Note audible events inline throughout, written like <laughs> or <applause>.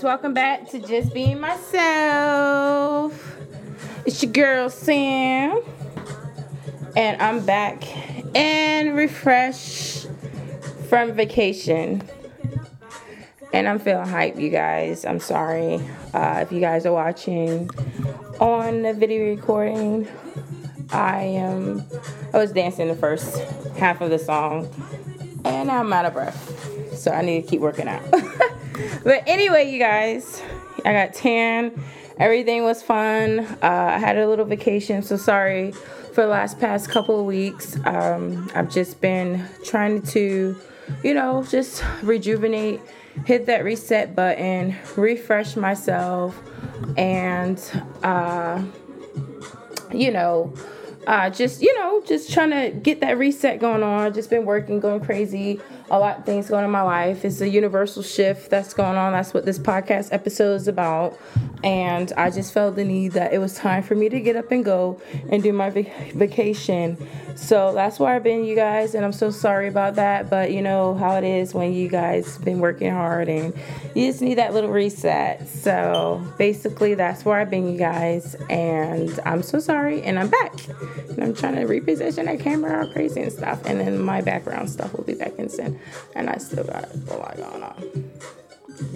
Guys, welcome back to Just Being Myself. It's your girl Sam, and I'm back and refreshed from vacation. And I'm feeling hype, you guys. I'm sorry uh, if you guys are watching on the video recording. I am. I was dancing the first half of the song, and I'm out of breath, so I need to keep working out. <laughs> but anyway, you guys, I got tan. Everything was fun. Uh, I had a little vacation, so sorry for the last past couple of weeks. Um, I've just been trying to, you know, just rejuvenate, hit that reset button, refresh myself, and, uh, you know, uh, just you know, just trying to get that reset going on. Just been working, going crazy. A lot of things going on in my life. It's a universal shift that's going on. That's what this podcast episode is about. And I just felt the need that it was time for me to get up and go and do my vac- vacation. So that's where I've been, you guys. And I'm so sorry about that. But you know how it is when you guys been working hard and you just need that little reset. So basically, that's where I've been, you guys. And I'm so sorry. And I'm back. And I'm trying to reposition that camera all crazy and stuff. And then my background stuff will be back in soon. And I still got a lot going on.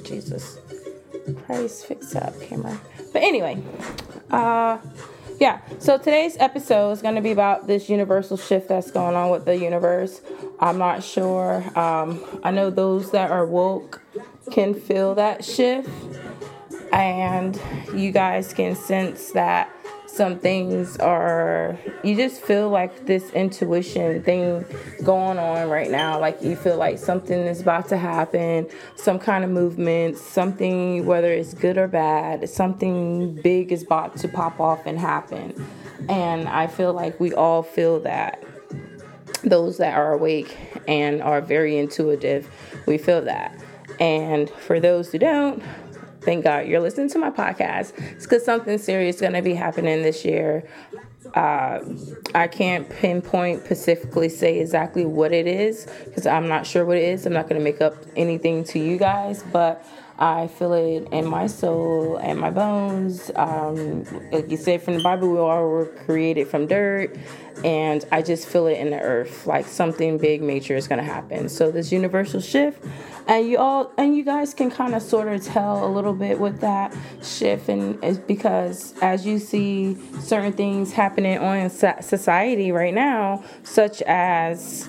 Jesus Christ, fix up camera. But anyway, uh, yeah. So today's episode is going to be about this universal shift that's going on with the universe. I'm not sure. Um, I know those that are woke can feel that shift, and you guys can sense that some things are you just feel like this intuition thing going on right now. Like you feel like something is about to happen some kind of movement something whether it's good or bad something big is about to pop off and happen. And i feel like we all feel that. Those that are awake and are very intuitive we feel that. And for those who don't thank God you're listening to my podcast. It's because something serious is going to be happening this year. Uh, I can't pinpoint specifically say exactly what it is because I'm not sure what it is. I'm not going to make up anything to you guys, but I feel it in my soul and my bones. Um, like you said from the Bible, we all were created from dirt, and I just feel it in the earth like something big, major is to happen. So this universal shift and you all and you guys can kind of sort of tell a little bit with that shift and it's because as you see certain things happening on society right now such as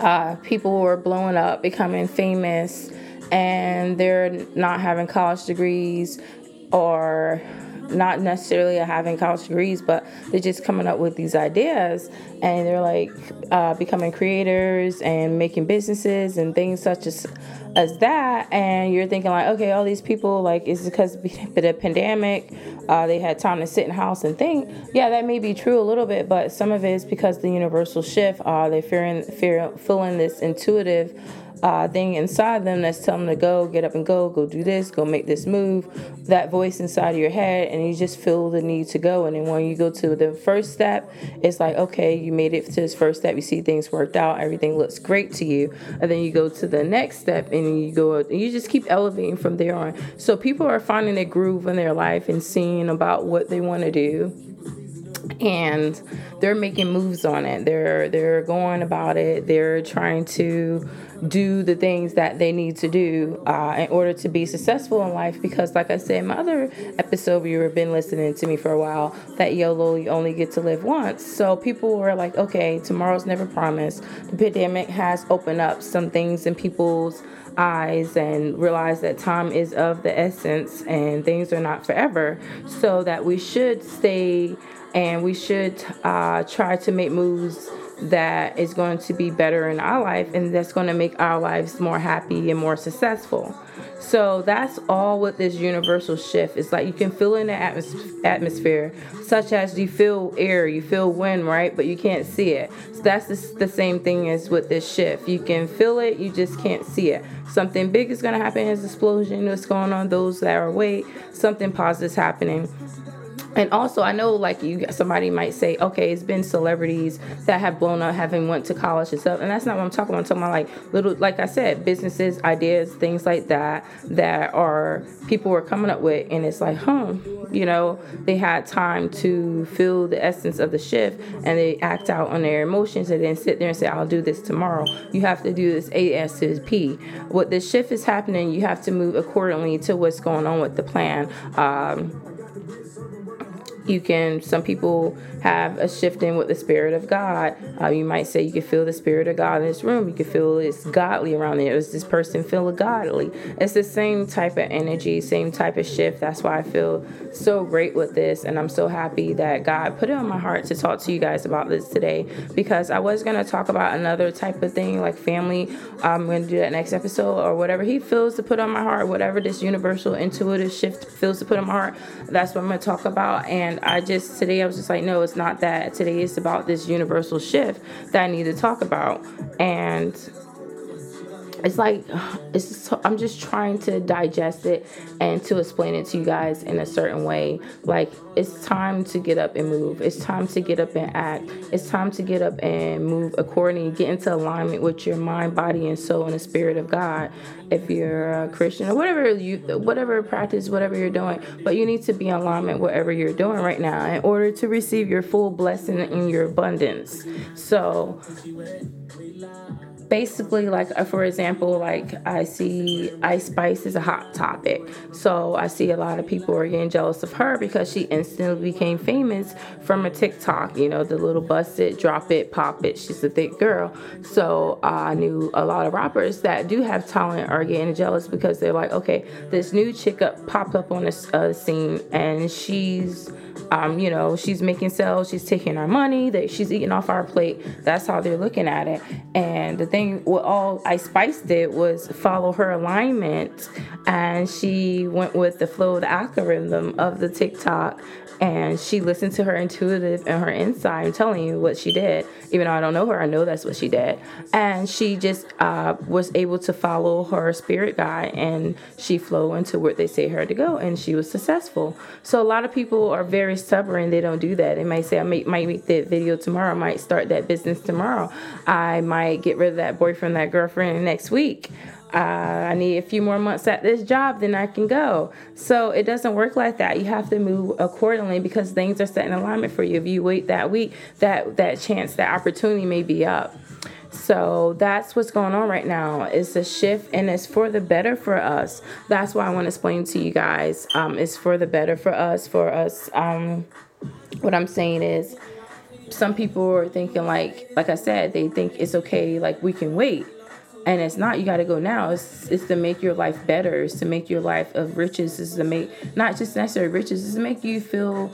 uh, people who are blowing up becoming famous and they're not having college degrees or not necessarily having college degrees, but they're just coming up with these ideas and they're like uh, becoming creators and making businesses and things such as as that. And you're thinking like, okay, all these people like is because <laughs> of the pandemic, uh, they had time to sit in house and think. Yeah, that may be true a little bit, but some of it is because the universal shift. Uh, they're fearing, fear, feeling this intuitive uh, thing inside them that's telling them to go, get up and go, go do this, go make this move. That voice inside of your head, and you just feel the need to go. And then when you go to the first step, it's like, okay, you made it to this first step, you see things worked out, everything looks great to you. And then you go to the next step and you go, and you just keep elevating from there on. So people are finding a groove in their life and seeing about what they want to do and they're making moves on it. They're they're going about it. They're trying to do the things that they need to do uh, in order to be successful in life. Because, like I said my other episode, you've been listening to me for a while, that YOLO, you only get to live once. So people were like, okay, tomorrow's never promised. The pandemic has opened up some things in people's eyes and realize that time is of the essence and things are not forever. So that we should stay and we should uh, try to make moves that is going to be better in our life and that's going to make our lives more happy and more successful. So that's all with this universal shift. It's like you can feel in the atmos- atmosphere, such as you feel air, you feel wind, right? But you can't see it. So that's the, the same thing as with this shift. You can feel it, you just can't see it. Something big is going to happen, as explosion, what's going on, those that are awake, something positive is happening and also i know like you somebody might say okay it's been celebrities that have blown up having went to college and stuff. And that's not what i'm talking about. I'm talking about like little like i said businesses ideas things like that that are people were coming up with. And it's like huh you know they had time to feel the essence of the shift and they act out on their emotions and then sit there and say i'll do this tomorrow. You have to do this asp what the shift is happening you have to move accordingly to what's going on with the plan. Um, you can some people have a shifting with the spirit of god. Uh, you might say you can feel the spirit of god in this room. You can feel it's godly around there. Does this person feel godly? It's the same type of energy same type of shift. That's why i feel so great with this and i'm so happy that god put it on my heart to talk to you guys about this today because i was going to talk about another type of thing like family. I'm going to do that next episode or whatever he feels to put on my heart whatever this universal intuitive shift feels to put on my heart that's what i'm going to talk about and and I just today I was just like, no, it's not that. Today it's about this universal shift that I need to talk about. And it's like <sighs> it's I'm just trying to digest it and to explain it to you guys in a certain way. Like it's time to get up and move. It's time to get up and act. It's time to get up and move accordingly, get into alignment with your mind, body, and soul and the spirit of God. If you're a Christian or whatever you whatever practice, whatever you're doing, but you need to be in alignment whatever you're doing right now in order to receive your full blessing in your abundance. So basically like uh, for example like i see ice spice is a hot topic so i see a lot of people are getting jealous of her because she instantly became famous from a tiktok you know the little bust it drop it pop it she's a thick girl so i knew a lot of rappers that do have talent are getting jealous because they're like okay this new chick up popped up on the uh, scene and she's um, you know, she's making sales, she's taking our money, that she's eating off our plate. That's how they're looking at it. And the thing, what all Ice Spice did was follow her alignment, and she went with the flow, the algorithm of the TikTok and she listened to her intuitive and her inside. Telling you what she did. Even though I don't know her, I know that's what she did. And she just uh, was able to follow her spirit guide, and she flew into where they say her to go, and she was successful. So a lot of people are very stubborn. They don't do that. They might say, "I might make that video tomorrow. I might start that business tomorrow. I might get rid of that boyfriend, that girlfriend next week." Uh, I need a few more months at this job, then I can go. So it doesn't work like that. You have to move accordingly because things are set in alignment for you. If you wait that week, that that chance, that opportunity may be up. So that's what's going on right now. It's a shift and it's for the better for us. That's why I want to explain to you guys. Um, it's for the better for us. For us, um, what I'm saying is, some people are thinking like, like I said, they think it's okay. Like we can wait and it's not you got to go now. It's, it's to make your life better. It's to make your life of riches. Is to make not just necessary riches. Is to make you feel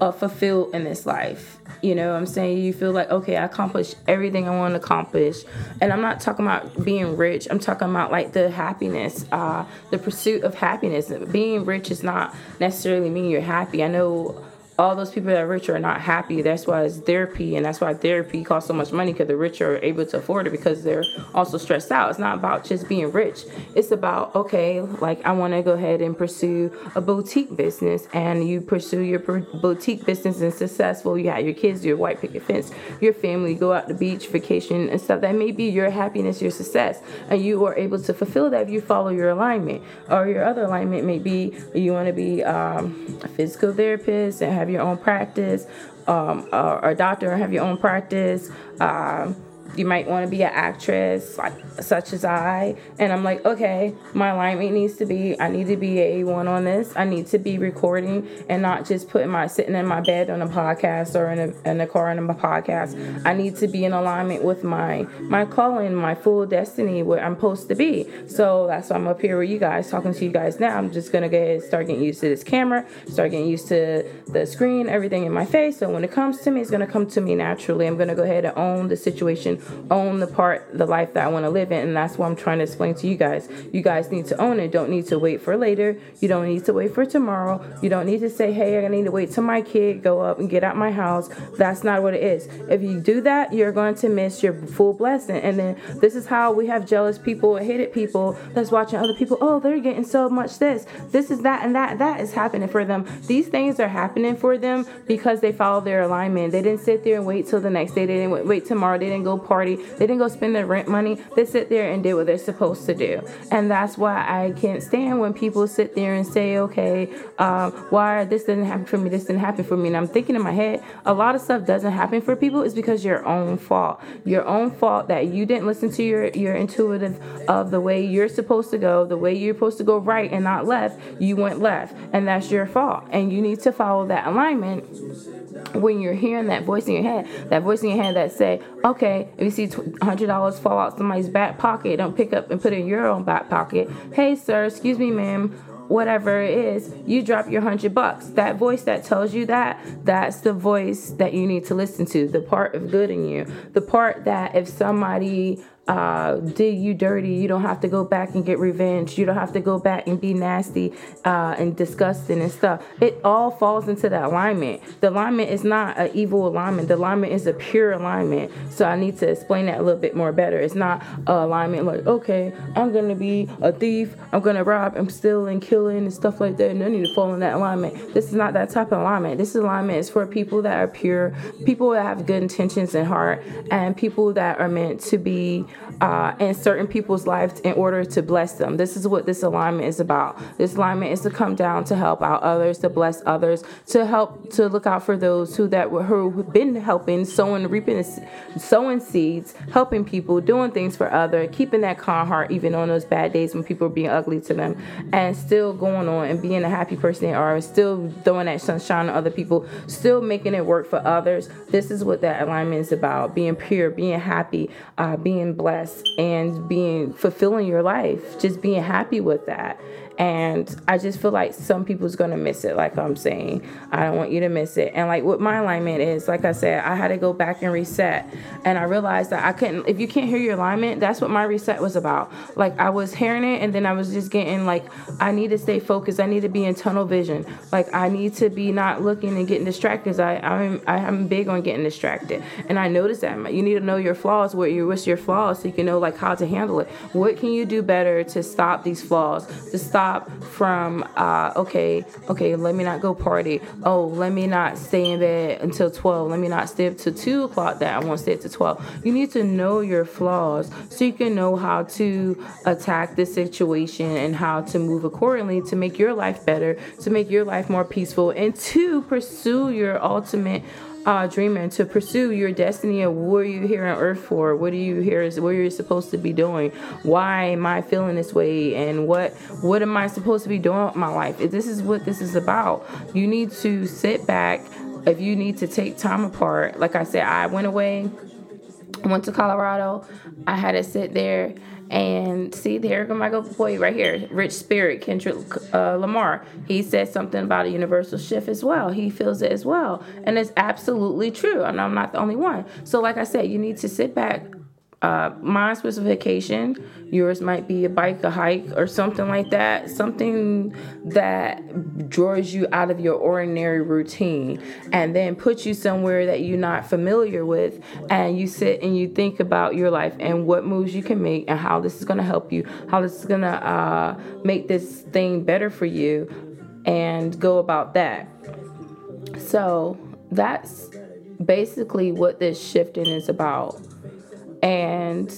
uh, fulfilled in this life. You know i'm saying? You feel like okay i accomplished everything i want to accomplish. And i'm not talking about being rich. I'm talking about like the happiness uh, the pursuit of happiness. Being rich is not necessarily mean you're happy. I know all those people that are rich are not happy. That's why it's therapy, and that's why therapy costs so much money because the rich are able to afford it because they're also stressed out. It's not about just being rich. It's about okay, like I want to go ahead and pursue a boutique business, and you pursue your boutique business and successful. You have your kids, your white picket fence, your family, go out to beach, vacation, and stuff. That may be your happiness, your success, and you are able to fulfill that if you follow your alignment. Or your other alignment may be you want to be um, a physical therapist and have your own practice, um, or, or doctor have your own practice. Um, you might want to be an actress like such as I. And I'm like okay my alignment needs to be I need to be a one on this. I need to be recording and not just putting my sitting in my bed on a podcast or in a, in a car on a podcast. I need to be in alignment with my my calling my full destiny where I'm supposed to be. So that's why I'm up here with you guys talking to you guys now. I'm just gonna go start getting used to this camera start getting used to the screen everything in my face. So when it comes to me it's gonna come to me naturally. I'm gonna go ahead and own the situation own the part, the life that I want to live in. And that's what I'm trying to explain to you guys. You guys need to own it. Don't need to wait for later. You don't need to wait for tomorrow. You don't need to say, hey, I need to wait till my kid go up and get out my house. That's not what it is. If you do that, you're going to miss your full blessing. And then this is how we have jealous people, hated people that's watching other people. Oh, they're getting so much this. This is that and that. That is happening for them. These things are happening for them because they follow their alignment. They didn't sit there and wait till the next day. They didn't wait tomorrow. They didn't go party. They didn't go spend their rent money. They sit there and did what they're supposed to do. And that's why I can't stand when people sit there and say, okay, um, why this didn't happen for me, this didn't happen for me. And I'm thinking in my head, a lot of stuff doesn't happen for people is because your own fault. Your own fault that you didn't listen to your, your intuitive of the way you're supposed to go, the way you're supposed to go right and not left, you went left. And that's your fault. And you need to follow that alignment when you're hearing that voice in your head, that voice in your head that say, okay, if you see hundred dollars fall out somebody's back pocket, don't pick up and put it in your own back pocket. Hey, sir, excuse me, ma'am whatever it is, you drop your hundred bucks. That voice that tells you that, that's the voice that you need to listen to. The part of good in you. The part that if somebody uh, did you dirty. You don't have to go back and get revenge. You don't have to go back and be nasty uh, and disgusting and stuff. It all falls into that alignment. The alignment is not an evil alignment. The alignment is a pure alignment. So I need to explain that a little bit more better. It's not alignment like, okay, I'm gonna be a thief. I'm gonna rob. I'm stealing, killing, and stuff like that. And I need to fall in that alignment. This is not that type of alignment. This alignment is for people that are pure, people that have good intentions in heart, and people that are meant to be uh, in certain people's lives in order to bless them. This is what this alignment is about. This alignment is to come down to help out others, to bless others, to help to look out for those who that who've been helping, sowing, reaping, sowing seeds, helping people, doing things for other, keeping that calm heart even on those bad days when people are being ugly to them, and still going on and being a happy person they are, still throwing that sunshine on other people, still making it work for others. This is what that alignment is about: being pure, being happy, uh, being blessed blessed and being fulfilling your life, just being happy with that. And I just feel like some people's gonna miss it, like I'm saying. I don't want you to miss it. And like what my alignment is, like I said, I had to go back and reset. And I realized that I couldn't if you can't hear your alignment, that's what my reset was about. Like I was hearing it and then I was just getting like I need to stay focused. I need to be in tunnel vision. Like I need to be not looking and getting distracted because I I'm I'm big on getting distracted. And I noticed that you need to know your flaws, what your what's your flaws so you can know like how to handle it. What can you do better to stop these flaws? To stop stop from uh, okay, okay, let me not go party. Oh, let me not stay in bed until 12. Let me not stay up to 2 o'clock that I won't stay up to 12. You need to know your flaws so you can know how to attack the situation and how to move accordingly to make your life better, to make your life more peaceful, and to pursue your ultimate uh, dreaming to pursue your destiny of what are you here on earth for? What are you here? What are you supposed to be doing? Why am I feeling this way? And what what am I supposed to be doing with my life? This is what this is about. You need to sit back. If you need to take time apart, like I said, I went away, went to Colorado. I had to sit there and see, there go my good boy right here, Rich Spirit, Kendrick uh, Lamar. He said something about a universal shift as well. He feels it as well. And it's absolutely true. And I'm not the only one. So, like I said, you need to sit back, uh, my specification. Yours might be a bike, a hike, or something like that. Something that draws you out of your ordinary routine and then puts you somewhere that you're not familiar with. And you sit and you think about your life and what moves you can make and how this is going to help you, how this is going to uh, make this thing better for you, and go about that. So that's basically what this shifting is about and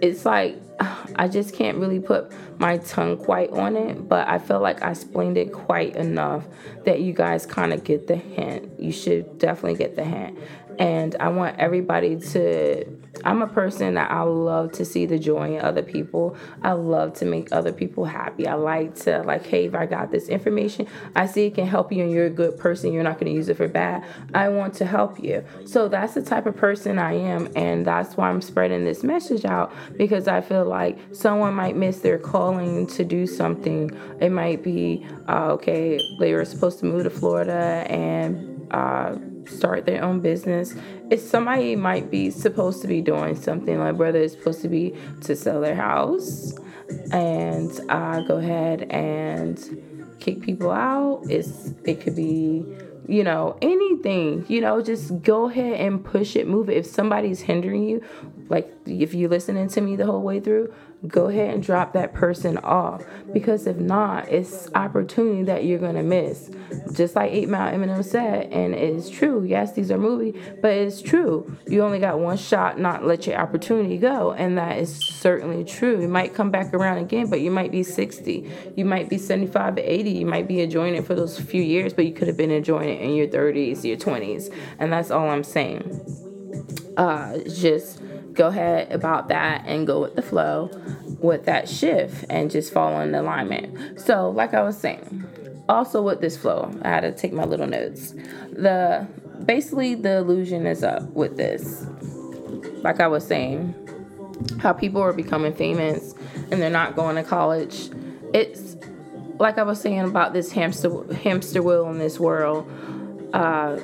it's like <sighs> I just can't really put my tongue quite on it, but I feel like I explained it quite enough that you guys kind of get the hint. You should definitely get the hint. And I want everybody to I'm a person that I love to see the joy in other people. I love to make other people happy. I like to like, hey, if I got this information, I see it can help you and you're a good person, you're not going to use it for bad. I want to help you. So that's the type of person I am and that's why I'm spreading this message out because I feel like someone might miss their calling to do something. It might be uh, okay, they were supposed to move to Florida and uh, start their own business. If somebody might be supposed to be doing something, like whether it's supposed to be to sell their house and uh, go ahead and kick people out, it's it could be you know, anything, you know, just go ahead and push it, move it. If somebody's hindering you, like if you're listening to me the whole way through, go ahead and drop that person off. Because if not it's opportunity that you're gonna miss. Just like 8 Mile Eminem said and it's true. Yes these are movies but it's true. You only got one shot not let your opportunity go and that is certainly true. You might come back around again but you might be 60 you might be 75 to 80 you might be enjoying it for those few years but you could have been enjoying it in your 30s your 20s and that's all I'm saying. Uh just go ahead about that and go with the flow with that shift and just follow in alignment. So, like I was saying, also with this flow, I had to take my little notes. The basically the illusion is up with this. Like I was saying, how people are becoming famous and they're not going to college. It's like I was saying about this hamster hamster wheel in this world. Uh,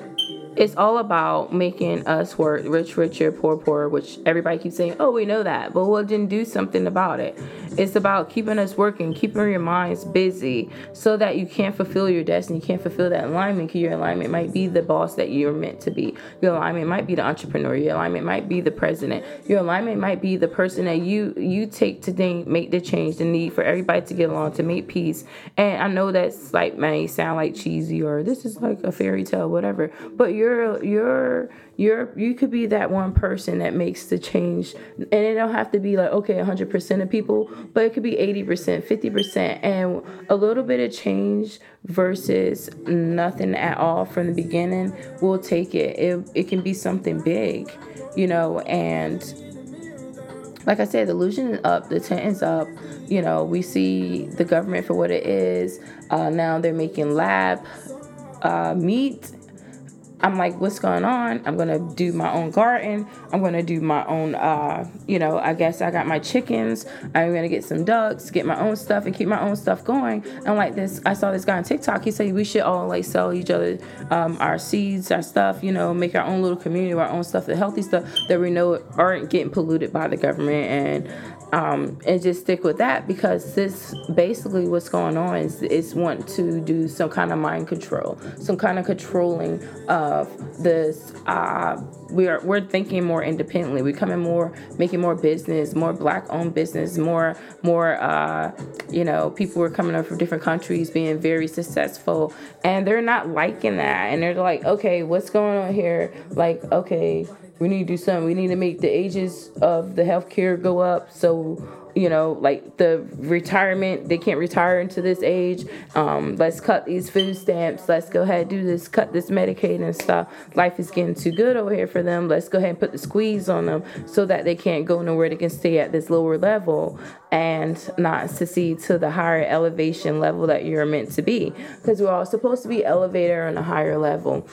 it's all about making us work rich richer poor poorer which everybody keeps saying oh we know that but we'll then do something about it. It's about keeping us working keeping your minds busy so that you can't fulfill your destiny you can't fulfill that alignment because your alignment might be the boss that you're meant to be. Your alignment might be the entrepreneur your alignment might be the president your alignment might be the person that you you take to make the change the need for everybody to get along to make peace. And i know that's like may sound like cheesy or this is like a fairy tale whatever but you're you're you're you're you could be that one person that makes the change and it don't have to be like okay 100% of people but it could be 80% 50% and a little bit of change versus nothing at all from the beginning we'll take it it, it can be something big you know and like I said, the illusion is up, the tent is up. You know, we see the government for what it is. Uh, now they're making lab uh, meat I'm like, what's going on? I'm gonna do my own garden. I'm gonna do my own, uh, you know, I guess I got my chickens. I'm gonna get some ducks, get my own stuff, and keep my own stuff going. And like this, I saw this guy on TikTok. He said we should all like sell each other um, our seeds, our stuff, you know, make our own little community, our own stuff, the healthy stuff that we know aren't getting polluted by the government and um, and just stick with that because this basically what's going on is, is want to do some kind of mind control, some kind of controlling of this. Uh, we are we're thinking more independently. We're coming more, making more business, more black-owned business, more more. Uh, you know, people are coming up from different countries, being very successful, and they're not liking that, and they're like, okay, what's going on here? Like, okay we need to do something. We need to make the ages of the healthcare go up so you know, like the retirement, they can't retire into this age. Um, let's cut these food stamps. Let's go ahead and do this, cut this Medicaid and stuff. Life is getting too good over here for them. Let's go ahead and put the squeeze on them so that they can't go nowhere. They can stay at this lower level and not succeed to the higher elevation level that you're meant to be. Because we're all supposed to be elevator on a higher level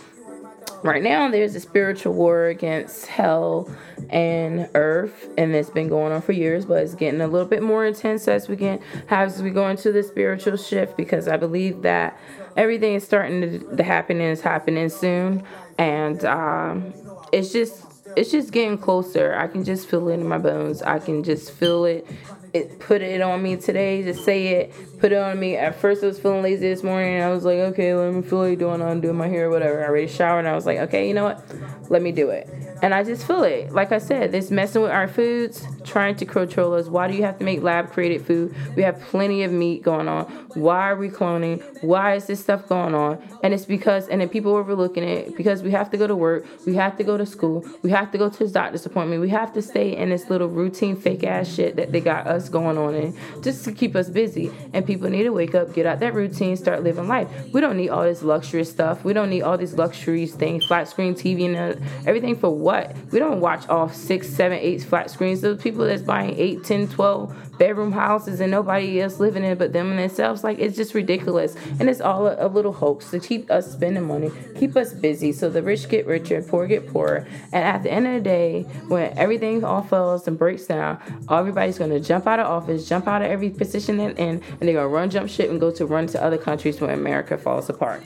right now there's a spiritual war against hell and earth and it's been going on for years but it's getting a little bit more intense as we get as we go into the spiritual shift because i believe that everything is starting to, to happen and is happening soon. And um, it's just it's just getting closer. I can just feel it in my bones. I can just feel it it put it on me today Just say it put it on me. At first i was feeling lazy this morning i was like okay let me feel like doing i'm doing my hair whatever. I already showered and i was like okay you know what? Let me do it. And I just feel it. Like I said, this messing with our foods, trying to control us. Why do you have to make lab created food? We have plenty of meat going on. Why are we cloning? Why is this stuff going on? And it's because, and then people are overlooking it because we have to go to work, we have to go to school, we have to go to the doctor's appointment, we have to stay in this little routine fake ass shit that they got us going on in just to keep us busy. And people need to wake up, get out that routine, start living life. We don't need all this luxurious stuff. We don't need all these luxuries things, flat screen TV and uh, everything for what? We don't watch all six, seven, eight flat screens. Those people that's buying eight, ten, twelve bedroom houses and nobody else living in it but them and themselves. Like it's just ridiculous. And it's all a, a little hoax to keep us spending money, keep us busy so the rich get richer and poor get poorer. And at the end of the day, when everything all falls and breaks down, everybody's gonna jump out of office, jump out of every position they're in, and they're gonna run, jump ship, and go to run to other countries where America falls apart.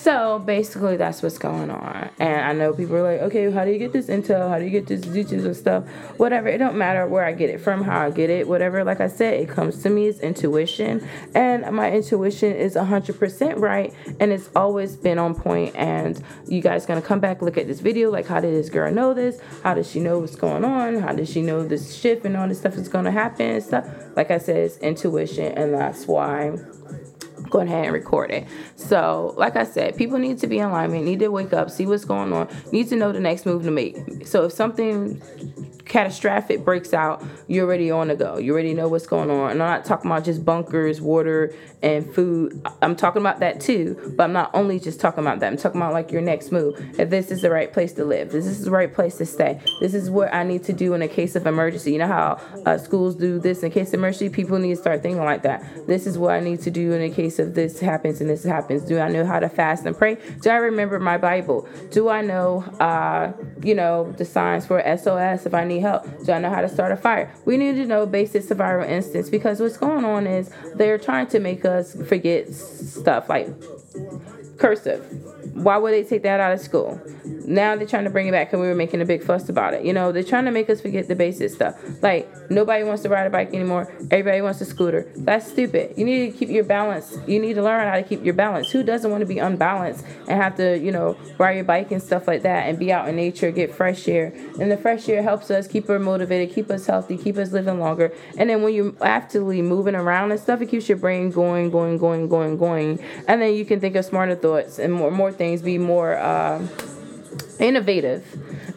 So basically, that's what's going on. And I know people are like, okay, how do you get this intel? How do you get this details and stuff? Whatever. It don't matter where I get it from, how I get it, whatever. Like I said, it comes to me as intuition, and my intuition is hundred percent right, and it's always been on point. And you guys gonna come back look at this video? Like, how did this girl know this? How does she know what's going on? How does she know this shift and all this stuff is gonna happen and stuff? Like I said, it's intuition, and that's why go ahead and record it. So, like I said, people need to be in alignment, need to wake up, see what's going on, need to know the next move to make. So, if something catastrophic breaks out, you're already on the go. You already know what's going on. And I'm not talking about just bunkers, water, and food. I'm talking about that too, but I'm not only just talking about that. I'm talking about like your next move. If this is the right place to live, this is the right place to stay. This is what I need to do in a case of emergency. You know how uh, schools do this in case of emergency? People need to start thinking like that. This is what I need to do in a case of this happens and this happens. Do I know how to fast and pray? Do I remember my Bible? Do I know, uh, you know, the signs for SOS if I need help? Do I know how to start a fire? We need to know basic survival instincts because what's going on is they're trying to make us forget stuff like cursive. Why would they take that out of school? Now they're trying to bring it back and we were making a big fuss about it. You know, they're trying to make us forget the basic stuff. Like nobody wants to ride a bike anymore. Everybody wants a scooter. That's stupid. You need to keep your balance. You need to learn how to keep your balance. Who doesn't want to be unbalanced and have to, you know, ride your bike and stuff like that and be out in nature, get fresh air. And the fresh air helps us keep us motivated, keep us healthy, keep us living longer. And then when you're actively moving around and stuff, it keeps your brain going, going, going, going, going. And then you can think of smarter thoughts and more more things, be more uh, innovative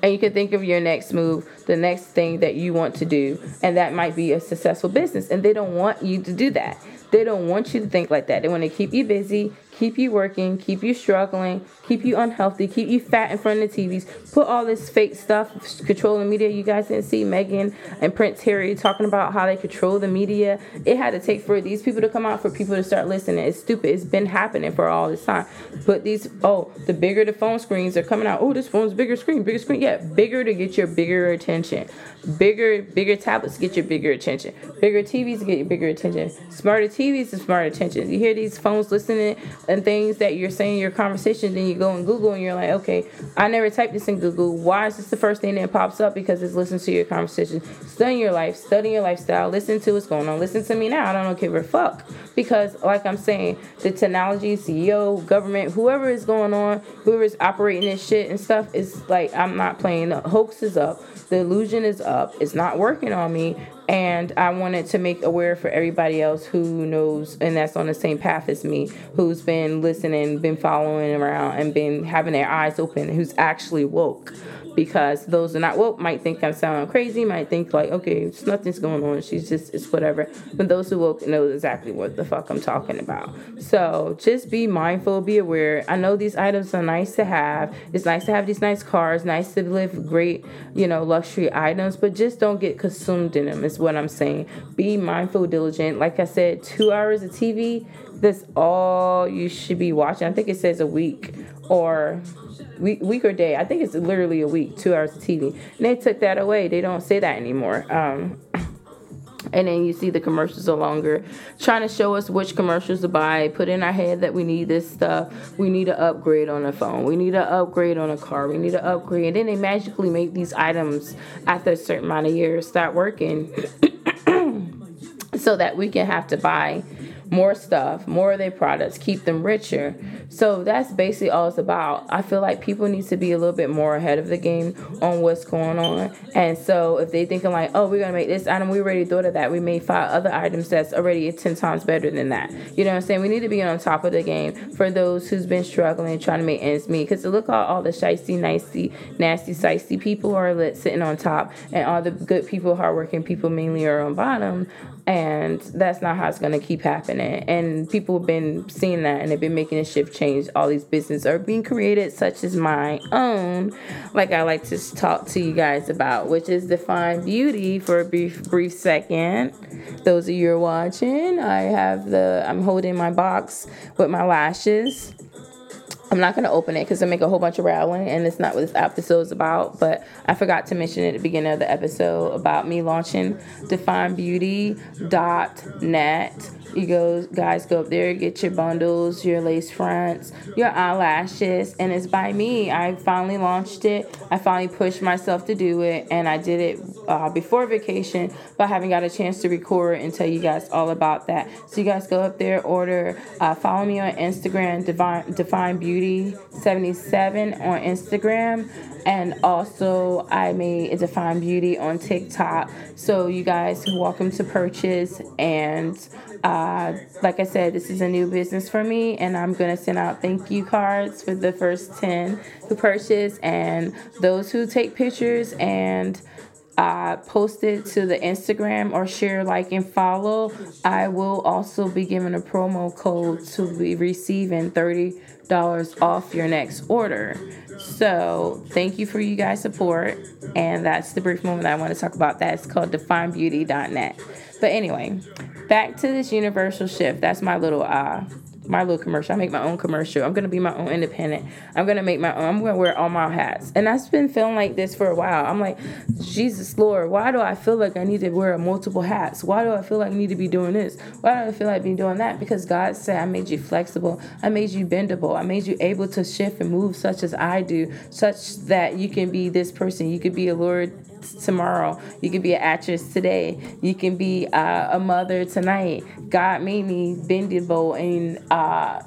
and you can think of your next move the next thing that you want to do and that might be a successful business. And they don't want you to do that. They don't want you to think like that. They want to keep you busy keep you working, keep you struggling, keep you unhealthy, keep you fat in front of the TVs, put all this fake stuff, controlling media. You guys didn't see Meghan and Prince Harry talking about how they control the media. It had to take for these people to come out for people to start listening. It's stupid. It's been happening for all this time. Put these, oh, the bigger the phone screens are coming out. Oh, this phone's bigger screen, bigger screen. Yeah, bigger to get your bigger attention. Bigger, bigger tablets get your bigger attention. Bigger TVs get your bigger attention. Smarter TVs and smarter attention. You hear these phones listening and things that you're saying in your conversation, then you go in Google and you're like, okay, I never typed this in Google. Why is this the first thing that pops up? Because it's listening to your conversation. Study your life, study your lifestyle, listen to what's going on. Listen to me now. I don't give a fuck. Because, like I'm saying, the technology, CEO, government, whoever is going on, whoever is operating this shit and stuff is like, I'm not playing. The hoax is up. The illusion is up. It's not working on me and I wanted to make aware for everybody else who knows and that's on the same path as me, who's been listening, been following around, and been having their eyes open, who's actually woke because those are not woke might think I'm sounding crazy, might think like, okay, it's, nothing's going on. She's just it's whatever. But those who woke know exactly what the fuck I'm talking about. So just be mindful, be aware. I know these items are nice to have. It's nice to have these nice cars, nice to live great, you know, luxury items, but just don't get consumed in them. Is what I'm saying. Be mindful, diligent. Like I said, two hours of TV. That's all you should be watching. I think it says a week or week, week or day. I think it's literally a week, two hours of TV. And they took that away. They don't say that anymore. Um, <laughs> and then you see the commercials are longer, trying to show us which commercials to buy. Put in our head that we need this stuff. We need to upgrade on a phone. We need to upgrade on a car. We need to upgrade. And then they magically make these items after a certain amount of years start working, <clears throat> so that we can have to buy more stuff, more of their products, keep them richer. So that's basically all it's about. I feel like people need to be a little bit more ahead of the game on what's going on. And so if they thinking like, oh, we're gonna make this item, we already thought of that. We made five other items that's already ten times better than that. You know what I'm saying? We need to be on top of the game for those who's been struggling trying to make ends meet. Because look at all the shicey, nicey, nasty, sicey people are lit, sitting on top, and all the good people, hardworking people mainly are on bottom and that's not how it's going to keep happening. And people have been seeing that and they've been making a shift change. All these businesses are being created such as my own like i like to talk to you guys about which is define beauty for a brief brief second. Those of you are watching i have the i'm holding my box with my lashes I'm not going to open it because I make a whole bunch of rattling and it's not what this episode is about. But I forgot to mention at the beginning of the episode about me launching definebeauty.net you go, guys, go up there, get your bundles, your lace fronts, your eyelashes, and it's by me. I finally launched it. I finally pushed myself to do it, and I did it uh, before vacation, but I haven't got a chance to record and tell you guys all about that. So you guys go up there, order, uh, follow me on Instagram, Divine Define Beauty 77 on Instagram and also I made a Define Beauty on TikTok. So you guys are welcome to purchase. And uh, like I said, this is a new business for me, and I'm gonna send out thank you cards for the first ten who purchase and those who take pictures and uh, post it to the Instagram or share, like, and follow. I will also be giving a promo code to be receiving thirty dollars off your next order. So thank you for you guys' support. And that's the brief moment I want to talk about. That's called definebeauty.net. But anyway, back to this universal shift. That's my little uh my little commercial. I make my own commercial. I'm gonna be my own independent. I'm gonna make my own. I'm gonna wear all my hats. And I've been feeling like this for a while. I'm like, Jesus Lord, why do I feel like I need to wear multiple hats? Why do I feel like I need to be doing this? Why do I feel like being doing that? Because God said I made you flexible. I made you bendable. I made you able to shift and move such as I do, such that you can be this person. You could be a Lord tomorrow. You can be an actress today. You can be uh, a mother tonight. God made me bendable and uh,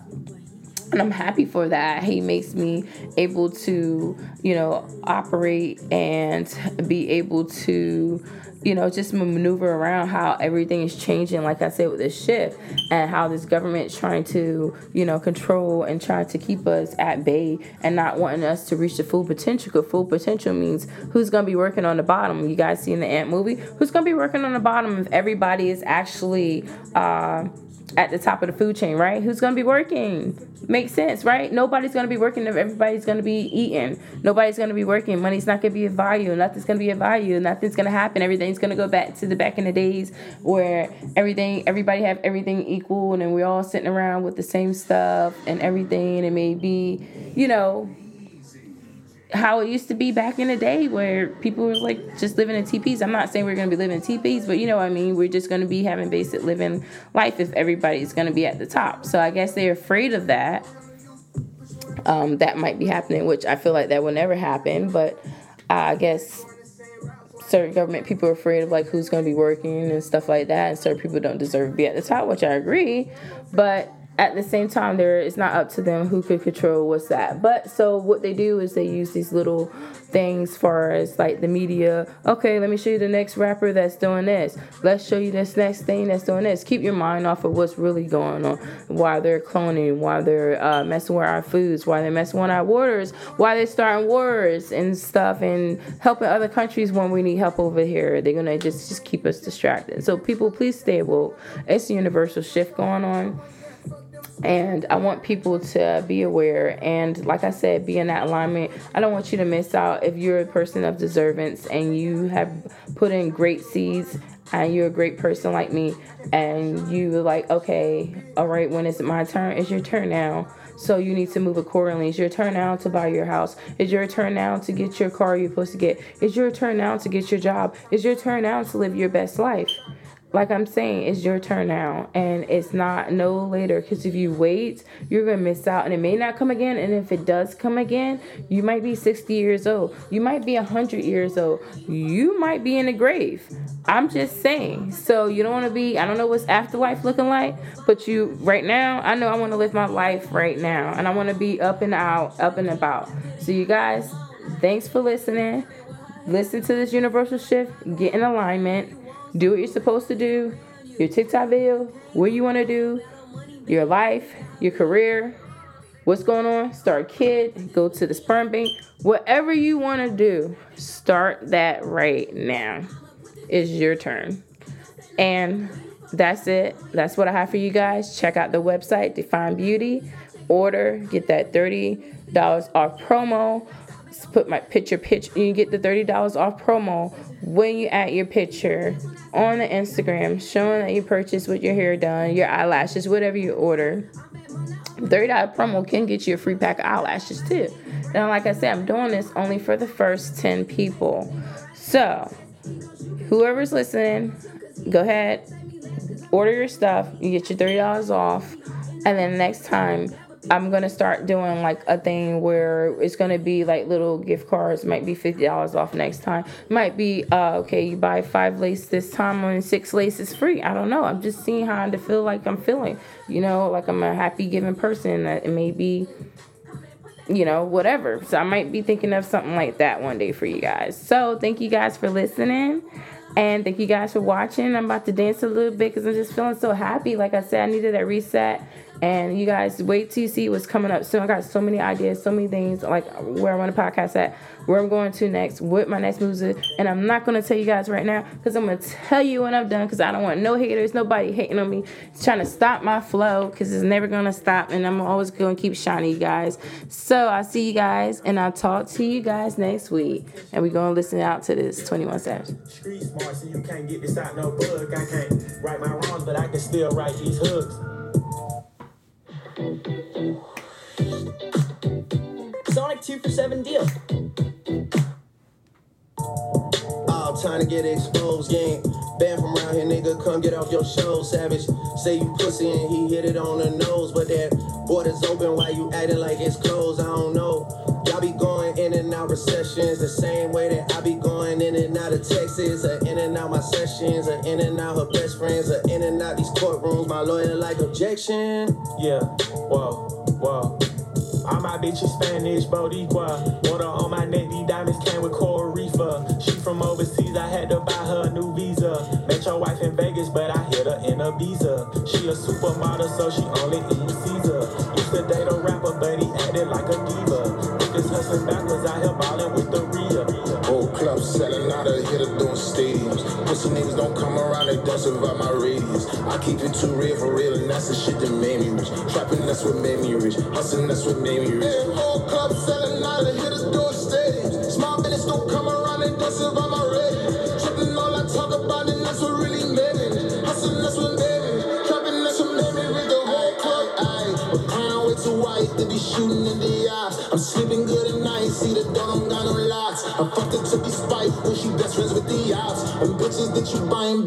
and I'm happy for that. He makes me able to, you know, operate and be able to you know, just maneuver around how everything is changing, like I said, with this shift and how this government is trying to, you know, control and try to keep us at bay and not wanting us to reach the full potential. Because full potential means who's going to be working on the bottom. You guys seen the Ant movie? Who's going to be working on the bottom if everybody is actually, uh, at the top of the food chain, right? Who's going to be working? Makes sense, right? Nobody's going to be working if everybody's going to be eating. Nobody's going to be working. Money's not going to be a value. Nothing's going to be a value. Nothing's going to happen. Everything's going to go back to the back in the days where everything, everybody have everything equal and then we're all sitting around with the same stuff and everything. And maybe, you know, how it used to be back in the day where people were like just living in teepees. I'm not saying we're going to be living in teepees, but you know what I mean? We're just going to be having basic living life if everybody's going to be at the top. So I guess they're afraid of that. Um, that might be happening, which I feel like that will never happen. But I guess certain government people are afraid of like who's going to be working and stuff like that, and certain people don't deserve to be at the top, which I agree. But at the same time there it's not up to them who could control what's that. But so what they do is they use these little things for as like the media. Okay let me show you the next rapper that's doing this. Let's show you this next thing that's doing this. Keep your mind off of what's really going on. Why they're cloning why they're uh, messing with our foods why they're messing with our waters why they're starting wars and stuff and helping other countries when we need help over here. They're gonna just just keep us distracted. So people please stay woke. It's a universal shift going on and I want people to be aware and like I said be in that alignment I don't want you to miss out if you're a person of deservance and you have put in great seeds and you're a great person like me and you like okay all right when is it my turn it's your turn now so you need to move accordingly. It's your turn now to buy your house. It's your turn now to get your car you're supposed to get. It's your turn now to get your job. It's your turn now to live your best life like I'm saying, it's your turn now, and it's not no later. Because if you wait, you're gonna miss out, and it may not come again. And if it does come again, you might be 60 years old, you might be 100 years old, you might be in the grave. I'm just saying. So you don't want to be. I don't know what's afterlife looking like, but you right now. I know I want to live my life right now, and I want to be up and out, up and about. So you guys, thanks for listening. Listen to this universal shift. Get in alignment do what you're supposed to do, your TikTok video, what you want to do, your life, your career, what's going on, start a kid, go to the sperm bank, whatever you want to do, start that right now. It's your turn. And that's it. That's what I have for you guys. Check out the website, Define Beauty. Order, get that $30 off promo put my picture pitch you get the $30 off promo when you add your picture on the Instagram showing that you purchased with your hair done, your eyelashes, whatever you order. $30 promo can get you a free pack of eyelashes too. Now, like I said, I'm doing this only for the first 10 people. So, whoever's listening, go ahead, order your stuff, you get your $30 off, and then next time I'm gonna start doing like a thing where it's gonna be like little gift cards. Might be fifty dollars off next time. Might be uh, okay. You buy five laces this time, and six laces free. I don't know. I'm just seeing how to feel like I'm feeling. You know, like I'm a happy giving person. That it may be, you know, whatever. So I might be thinking of something like that one day for you guys. So thank you guys for listening. And thank you guys for watching. I'm about to dance a little bit because I'm just feeling so happy. Like I said, I needed that reset. And you guys wait till you see what's coming up So I got so many ideas, so many things, like where I want to podcast at, where I'm going to next, what my next moves is. And I'm not going to tell you guys right now because I'm going to tell you when I'm done because I don't want no haters, nobody hating on me. It's trying to stop my flow because it's never going to stop. And I'm always going to keep shining, you guys. So I'll see you guys and I'll talk to you guys next week. And we're going to listen out to this 21 Savage. Street smart, so you can't get this out no bug. I can't my wrongs, but I can still these hooks. Sonic 2 for 7 deal. All time to get exposed, gang. Banned from around here, nigga. Come get off your show, savage. Say you pussy and he hit it on the nose, but that border's open. Why you acting like it's closed? I don't know. Y'all be going in and out recessions the same way that I be going in and out of Texas, or in and out my sessions, or in and out her best friends, or in and out these courtrooms. My lawyer like objection. Yeah, whoa, whoa. All my bitches Spanish, Boricua. Water on my neck, these diamonds came with coral reefer. She from overseas, I had to buy her a new visa. Met your wife in Vegas, but I hit her in Ibiza. She a supermodel, so she only eats Caesar. Used to date a rapper, but he acted like a diva. Selling out of here to doing stadiums. Pussy niggas don't come around, they don't survive my radius. I keep it too real for real, and that's the shit that made me rich. Trapping, that's what made me rich. Hustling, that's what made me rich. Hey, old clubs selling out of here to doing stadiums. Small business don't come around, they don't survive my radius. Tripping all I talk about, and that's what really made me. Hustling, that's what made me. Trapping, that's what made me rich. The whole club, ayy. But crown way too white to be shooting in the eyes. I'm sleeping good the ops. And bitches that you buying.